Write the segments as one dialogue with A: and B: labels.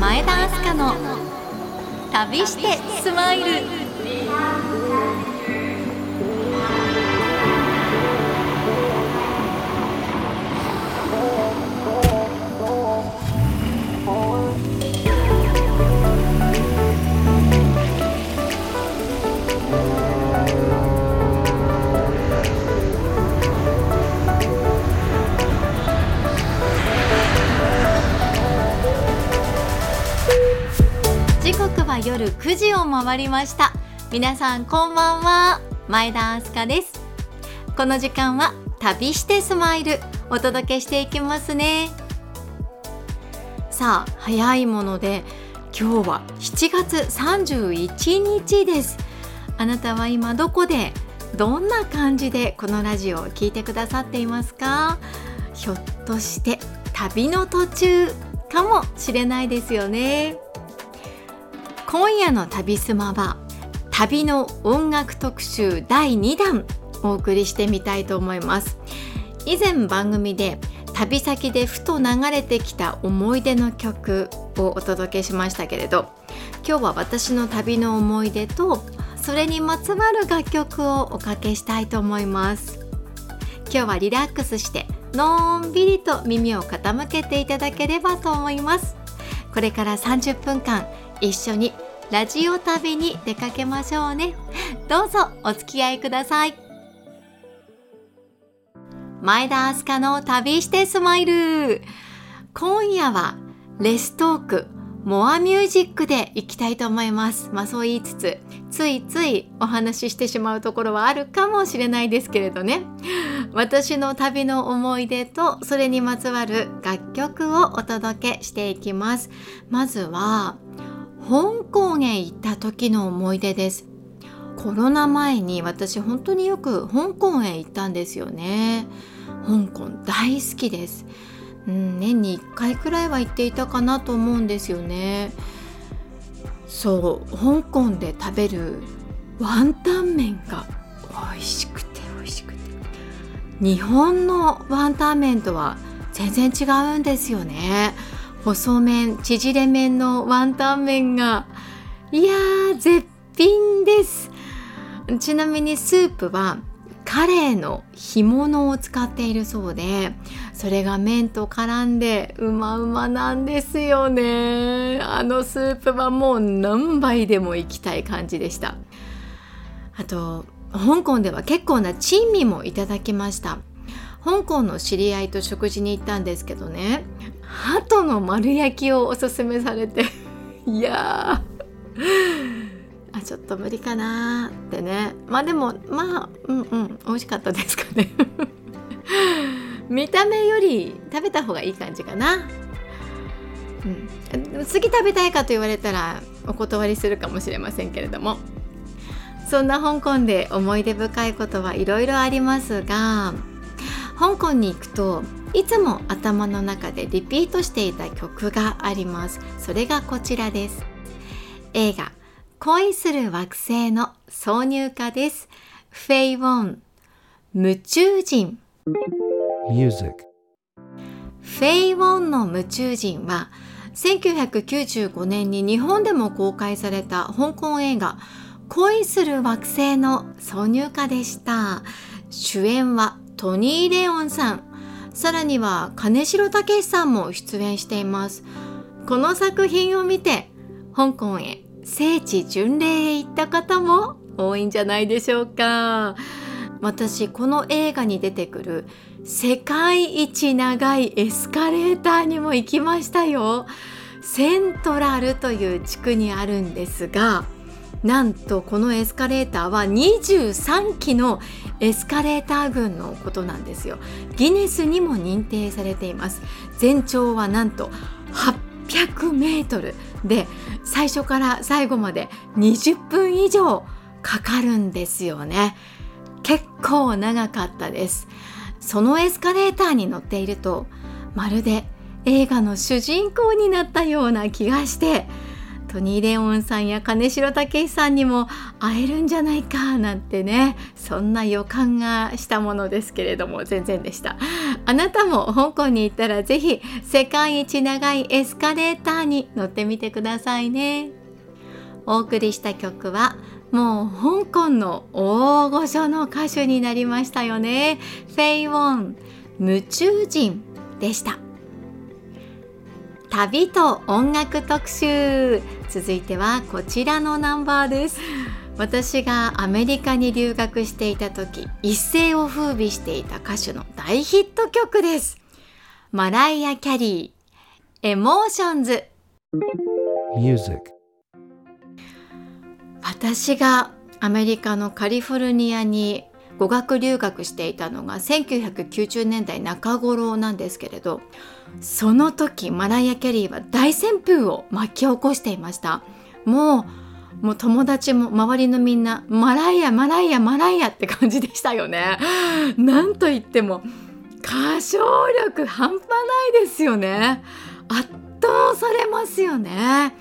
A: 前田明日香の旅してスマイル。は夜9時を回りました。皆さんこんばんは。前田明日香です。この時間は旅してスマイル。お届けしていきますね。さあ早いもので今日は7月31日です。あなたは今どこでどんな感じでこのラジオを聞いてくださっていますか？ひょっとして旅の途中かもしれないですよね。今夜の旅スマは旅の音楽特集第2弾お送りしてみたいと思います。以前番組で旅先でふと流れてきた思い出の曲をお届けしましたけれど今日は私の旅の思い出とそれにまつわる楽曲をおかけしたいと思います。今日はリラックスしてのんびりと耳を傾けていただければと思います。これから30分間一緒にラジオ旅に出かけましょうね。どうぞお付き合いください。前田明日香の旅してスマイル。今夜はレストークモアミュージックでいきたいと思います。まあそう言いつつついついお話ししてしまうところはあるかもしれないですけれどね。私の旅の思い出とそれにまつわる楽曲をお届けしていきます。まずは香港へ行った時の思い出です。コロナ前に私本当によく香港へ行ったんですよね。香港大好きです。うん年に1回くらいは行っていたかなと思うんですよね。そう香港で食べるワンタン麺が美味しくて美味しくて。日本のワンタン麺とは全然違うんですよね。細麺縮れ麺のワンタン麺がいやー絶品です。ちなみにスープはカレーの干物を使っているそうでそれが麺と絡んでうまうまなんですよね。あのスープはもう何杯でもいきたい感じでした。あと香港では結構な珍味もいただきました。香港の知り合いと食事に行ったんですけどね鳩の丸焼きをおすすめされて いやあちょっと無理かなってね。まあでもまあうんうん美味しかったですかね。見た目より食べた方がいい感じかな、うん、次食べたいかと言われたらお断りするかもしれませんけれども。そんな香港で思い出深いことはいろいろありますが香港に行くといつも頭の中でリピートしていた曲があります。それがこちらです。映画恋する惑星の挿入歌です。フェイ・ウォン夢中人。
B: Music.
A: フェイ・ウォンの夢中人は1995年に日本でも公開された香港映画恋する惑星の挿入歌でした。主演はトニー・レオンさんさらには金城武さんも出演しています。この作品を見て香港へ聖地巡礼へ行った方も多いんじゃないでしょうか。私この映画に出てくる世界一長いエスカレーターにも行きましたよ。セントラルという地区にあるんですがなんとこのエスカレーターは23機のエスカレーター群のことなんですよ。ギネスにも認定されています。全長はなんと800メートルで最初から最後まで20分以上かかるんですよね。結構長かったです。そのエスカレーターに乗っているとまるで映画の主人公になったような気がしてトニー・レオンさんや金城武さんにも会えるんじゃないかなんてねそんな予感がしたものですけれども全然でした。あなたも香港に行ったら是非世界一長いエスカレーターに乗ってみてくださいね。お送りした曲はもう香港の大御所の歌手になりましたよね。フェイ・ウォン夢中人でした。旅と音楽特集。続いてはこちらのナンバーです。私がアメリカに留学していた時一世を風靡していた歌手の大ヒット曲です。マライア・キャリー
B: Emotions.
A: 私がアメリカのカリフォルニアに語学留学していたのが1990年代中頃なんですけれどその時マライア・キャリーは大旋風を巻き起こしていました。もうもう友達も周りのみんなマライアマライアマライアって感じでしたよね。なんといっても歌唱力半端ないですよね。圧倒されますよね。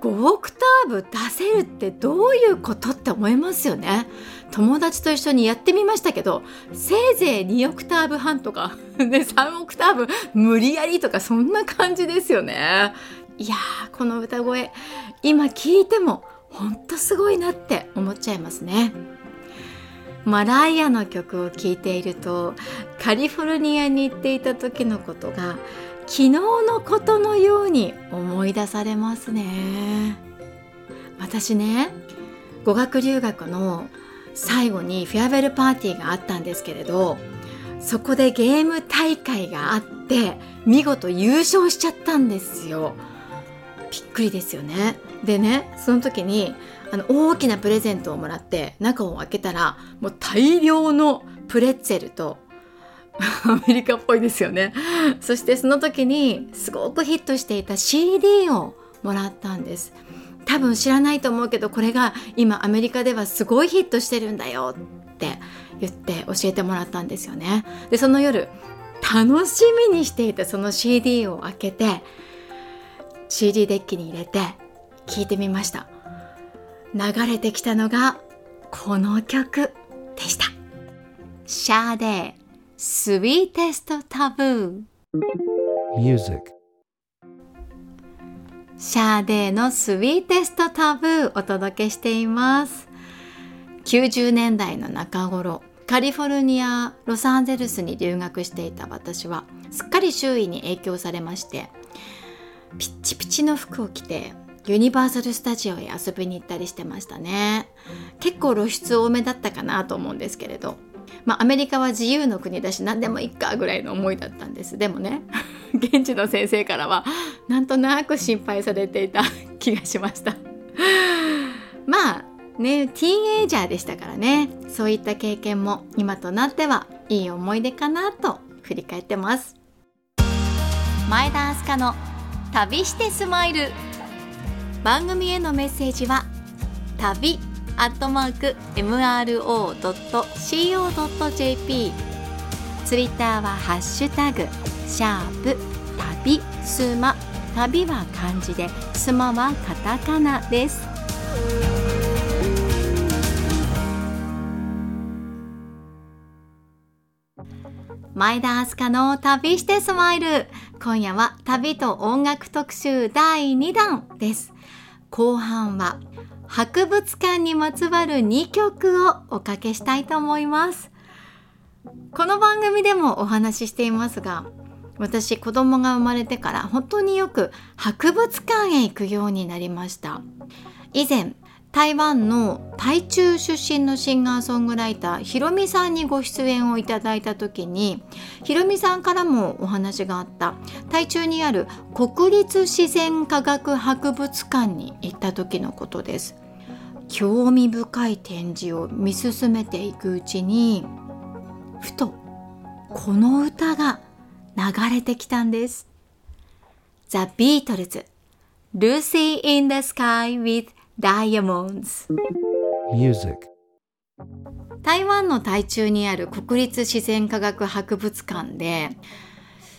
A: 5オクターブ出せるってどういうことって思いますよね。友達と一緒にやってみましたけどせいぜい2オクターブ半とか、ね、3オクターブ無理やりとかそんな感じですよね。いやーこの歌声今聞いてもほんとすごいなって思っちゃいますね。マライアの曲を聴いているとカリフォルニアに行っていた時のことが昨日のことのように思い出されますね。私ね語学留学の最後にフェアウェルパーティーがあったんですけれどそこでゲーム大会があって見事優勝しちゃったんですよ。びっくりですよね。でねその時にあの大きなプレゼントをもらって中を開けたらもう大量のプレッツェルとアメリカっぽいですよね。そしてその時にすごくヒットしていた CD をもらったんです。多分知らないと思うけどこれが今アメリカではすごいヒットしてるんだよって言って教えてもらったんですよね。でその夜楽しみにしていたその CD を開けて CD デッキに入れて聞いてみました。流れてきたのがこの曲でした。シャーデー Sweetest Taboo.
B: Music.
A: シャーデーの Sweetest Taboo お届けしています。90年代の中頃カリフォルニアロサンゼルスに留学していた私はすっかり周囲に影響されましてピッチピチの服を着てユニバーサル・スタジオへ遊びに行ったりしてましたね。結構露出多めだったかなと思うんですけれど。まあアメリカは自由の国だし何でもいいかぐらいの思いだったんです。でもね 現地の先生からはなんとなく心配されていた気がしました。まあねティーンエイジャーでしたからね。そういった経験も今となってはいい思い出かなと振り返ってます。前田明日香の旅してスマイル。番組へのメッセージは旅。アットマーク MRO.CO.JP ツイッターはハッシュタグシャープ旅スマ旅は漢字でスマはカタカナです。前田明日香の旅してスマイル。今夜は旅と音楽特集第2弾です。後半は博物館にまつわる2曲をおかけしたいと思います。この番組でもお話ししていますが私子供が生まれてから本当によく博物館へ行くようになりました。以前台湾の台中出身のシンガーソングライターひろみさんにご出演をいただいた時にひろみさんからもお話があった台中にある国立自然科学博物館に行った時のことです。興味深い展示を見進めていくうちにふとこの歌が流れてきたんです The Beatles Lucy in the Sky with Diamonds
B: Music.
A: 台湾の台中にある国立自然科学博物館で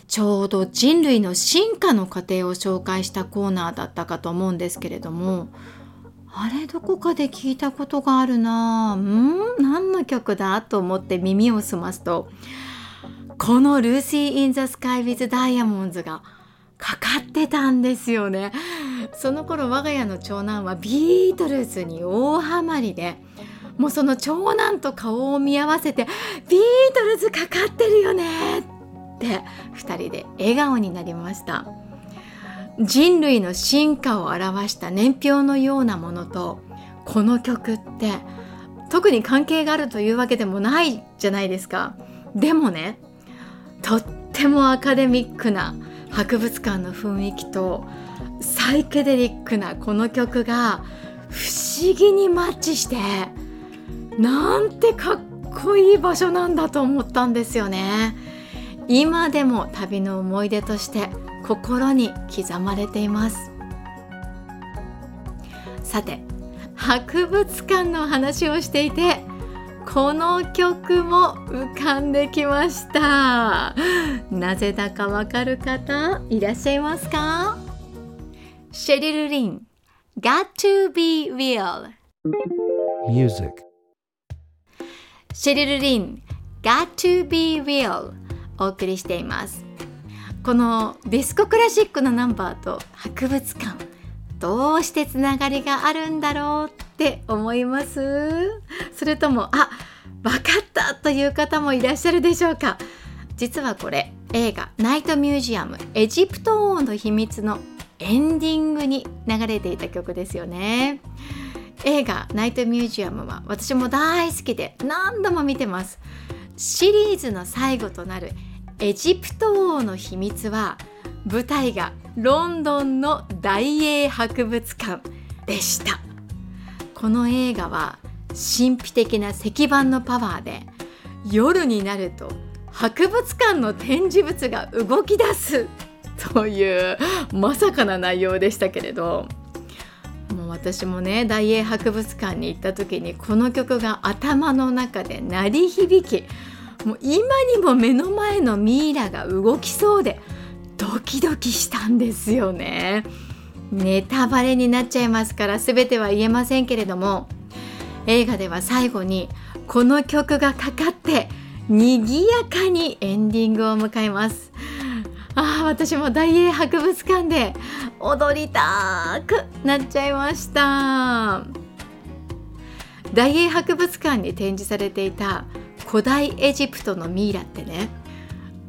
A: ちょうど人類の進化の過程を紹介したコーナーだったかと思うんですけれどもあれどこかで聞いたことがあるな。うん？何の曲だと思って耳を澄ますとこの「ルーシー・イン・ザ・スカイ・ウィズ・ダイヤモンズ」がかかってたんですよね。その頃我が家の長男はビートルズに大ハマりでもうその長男と顔を見合わせて「ビートルズかかってるよね」って2人で笑顔になりました。人類の進化を表した年表のようなものとこの曲って特に関係があるというわけでもないじゃないですか。でもねとってもアカデミックな博物館の雰囲気とサイケデリックなこの曲が不思議にマッチしてなんてかっこいい場所なんだと思ったんですよね。今でも旅の思い出として心に刻まれています。さて博物館の話をしていてこの曲も浮かんできました。なぜだかわかる方いらっしゃいますか？シェリル・リン Got to be real
B: music,
A: シェリル・リン Got to be real お送りしていますこのディスコクラシックのナンバーと博物館どうしてつながりがあるんだろうって思います？それともあわかったという方もいらっしゃるでしょうか？実はこれ映画「ナイトミュージアムエジプト王の秘密」のエンディングに流れていた曲ですよね。映画「ナイトミュージアム」は私も大好きで何度も見てます。シリーズの最後となるエジプト王の秘密は舞台がロンドンの大英博物館でした。この映画は神秘的な石板のパワーで夜になると博物館の展示物が動き出すというまさかな内容でしたけれど。もう私もね大英博物館に行った時にこの曲が頭の中で鳴り響きもう今にも目の前のミイラが動きそうでドキドキしたんですよね。ネタバレになっちゃいますから全ては言えませんけれども映画では最後にこの曲がかかって賑やかにエンディングを迎えますああ私も大英博物館で踊りたくなっちゃいました大英博物館に展示されていた古代エジプトのミイラってね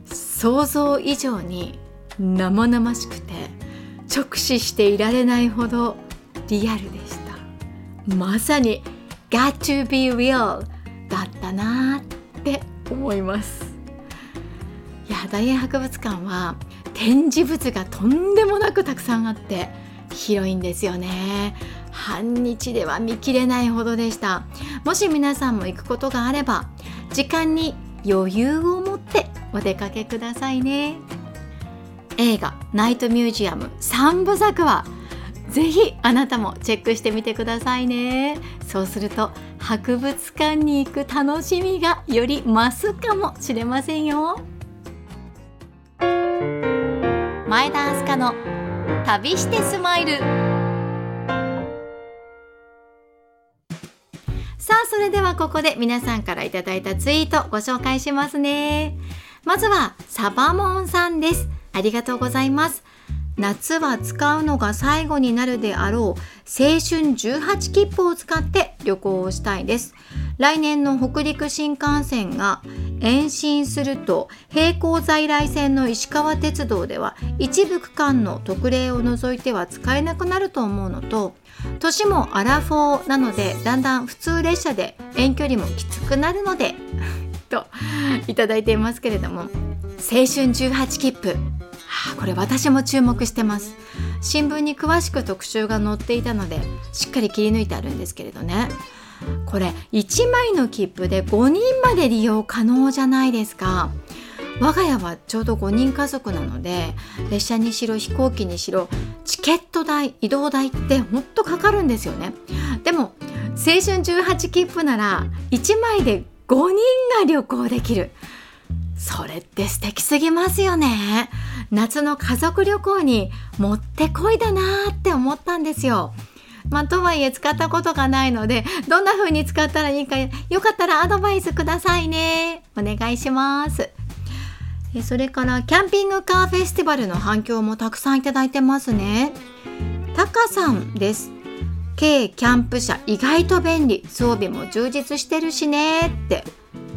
A: 想像以上に生々しくて直視していられないほどリアルでした。まさに Got to be real だったなって思います。いや大英博物館は展示物がとんでもなくたくさんあって広いんですよね。半日では見切れないほどでした。もし皆さんも行くことがあれば時間に余裕を持ってお出かけくださいね。映画「ナイトミュージアム」3部作はぜひあなたもチェックしてみてくださいね。そうすると博物館に行く楽しみがより増すかもしれませんよ。前田明日香の旅してスマイル。さあそれではここで皆さんからいただいたツイートご紹介しますね。まずはサバモンさんです。ありがとうございます。夏は使うのが最後になるであろう青春18切符を使って旅行をしたいです。来年の北陸新幹線が延伸すると並行在来線の石川鉄道では一部区間の特例を除いては使えなくなると思うのと年もアラフォーなのでだんだん普通列車で遠距離もきつくなるので といただいていますけれども青春18切符。これ私も注目してます。新聞に詳しく特集が載っていたのでしっかり切り抜いてあるんですけれどね。これ1枚の切符で5人まで利用可能じゃないですか。我が家はちょうど5人家族なので列車にしろ飛行機にしろチケット代移動代ってほんとかかるんですよね。でも青春18切符なら1枚で5人が旅行できる。それって素敵すぎますよね。夏の家族旅行にもってこいだなーって思ったんですよ。まあ、とはいえ使ったことがないのでどんな風に使ったらいいかよかったらアドバイスくださいね。お願いします。それからキャンピングカーフェスティバルの反響もたくさんいただいてますね。タカさんです。軽キャンプ車意外と便利。装備も充実してるしねって。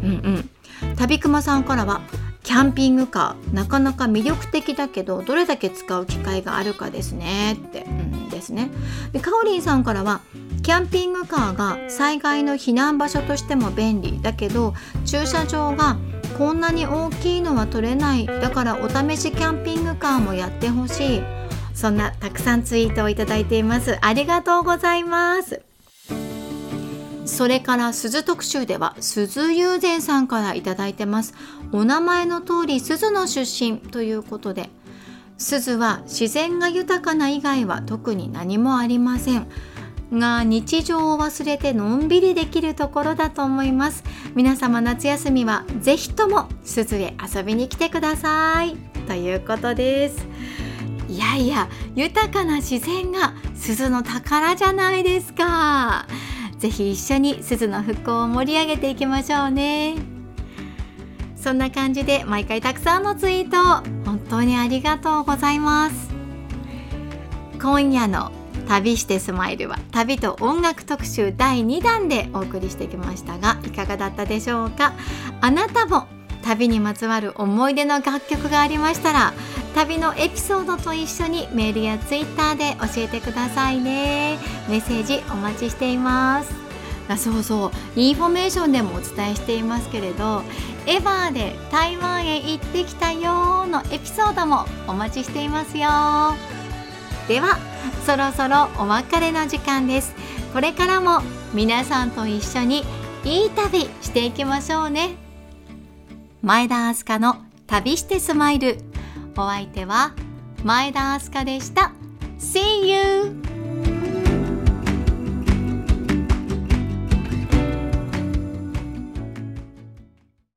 A: うんうん。旅熊さんからはキャンピングカーなかなか魅力的だけどどれだけ使う機会があるかですねって、うん、ですね。でカオリンさんからはキャンピングカーが災害の避難場所としても便利だけど駐車場がこんなに大きいのは取れないだからお試しキャンピングカーもやってほしい。そんなたくさんツイートをいただいています。ありがとうございます。それから鈴特集では鈴友禅さんからいいてます。お名前の通り鈴の出身ということで鈴は自然が豊かな以外は特に何もありません。が日常を忘れてのんびりできるところだと思います。皆様夏休みはぜひとも鈴へ遊びに来てください。ということです。いやいや豊かな自然が鈴の宝じゃないですか。ぜひ一緒に鈴の復興を盛り上げていきましょうね。そんな感じで毎回たくさんのツイート本当にありがとうございます。今夜の旅してスマイルは旅と音楽特集第2弾でお送りしてきましたがいかがだったでしょうか？あなたも旅にまつわる思い出の楽曲がありましたら旅のエピソードと一緒にメールやツイッターで教えてくださいね。メッセージお待ちしています。あそうそう。インフォメーションでもお伝えしていますけれどエヴァーで台湾へ行ってきたよのエピソードもお待ちしていますよ。ではそろそろお別れの時間です。これからも皆さんと一緒にいい旅していきましょうね。前田明日香の旅してスマイルお相手は前田明日香でした See you!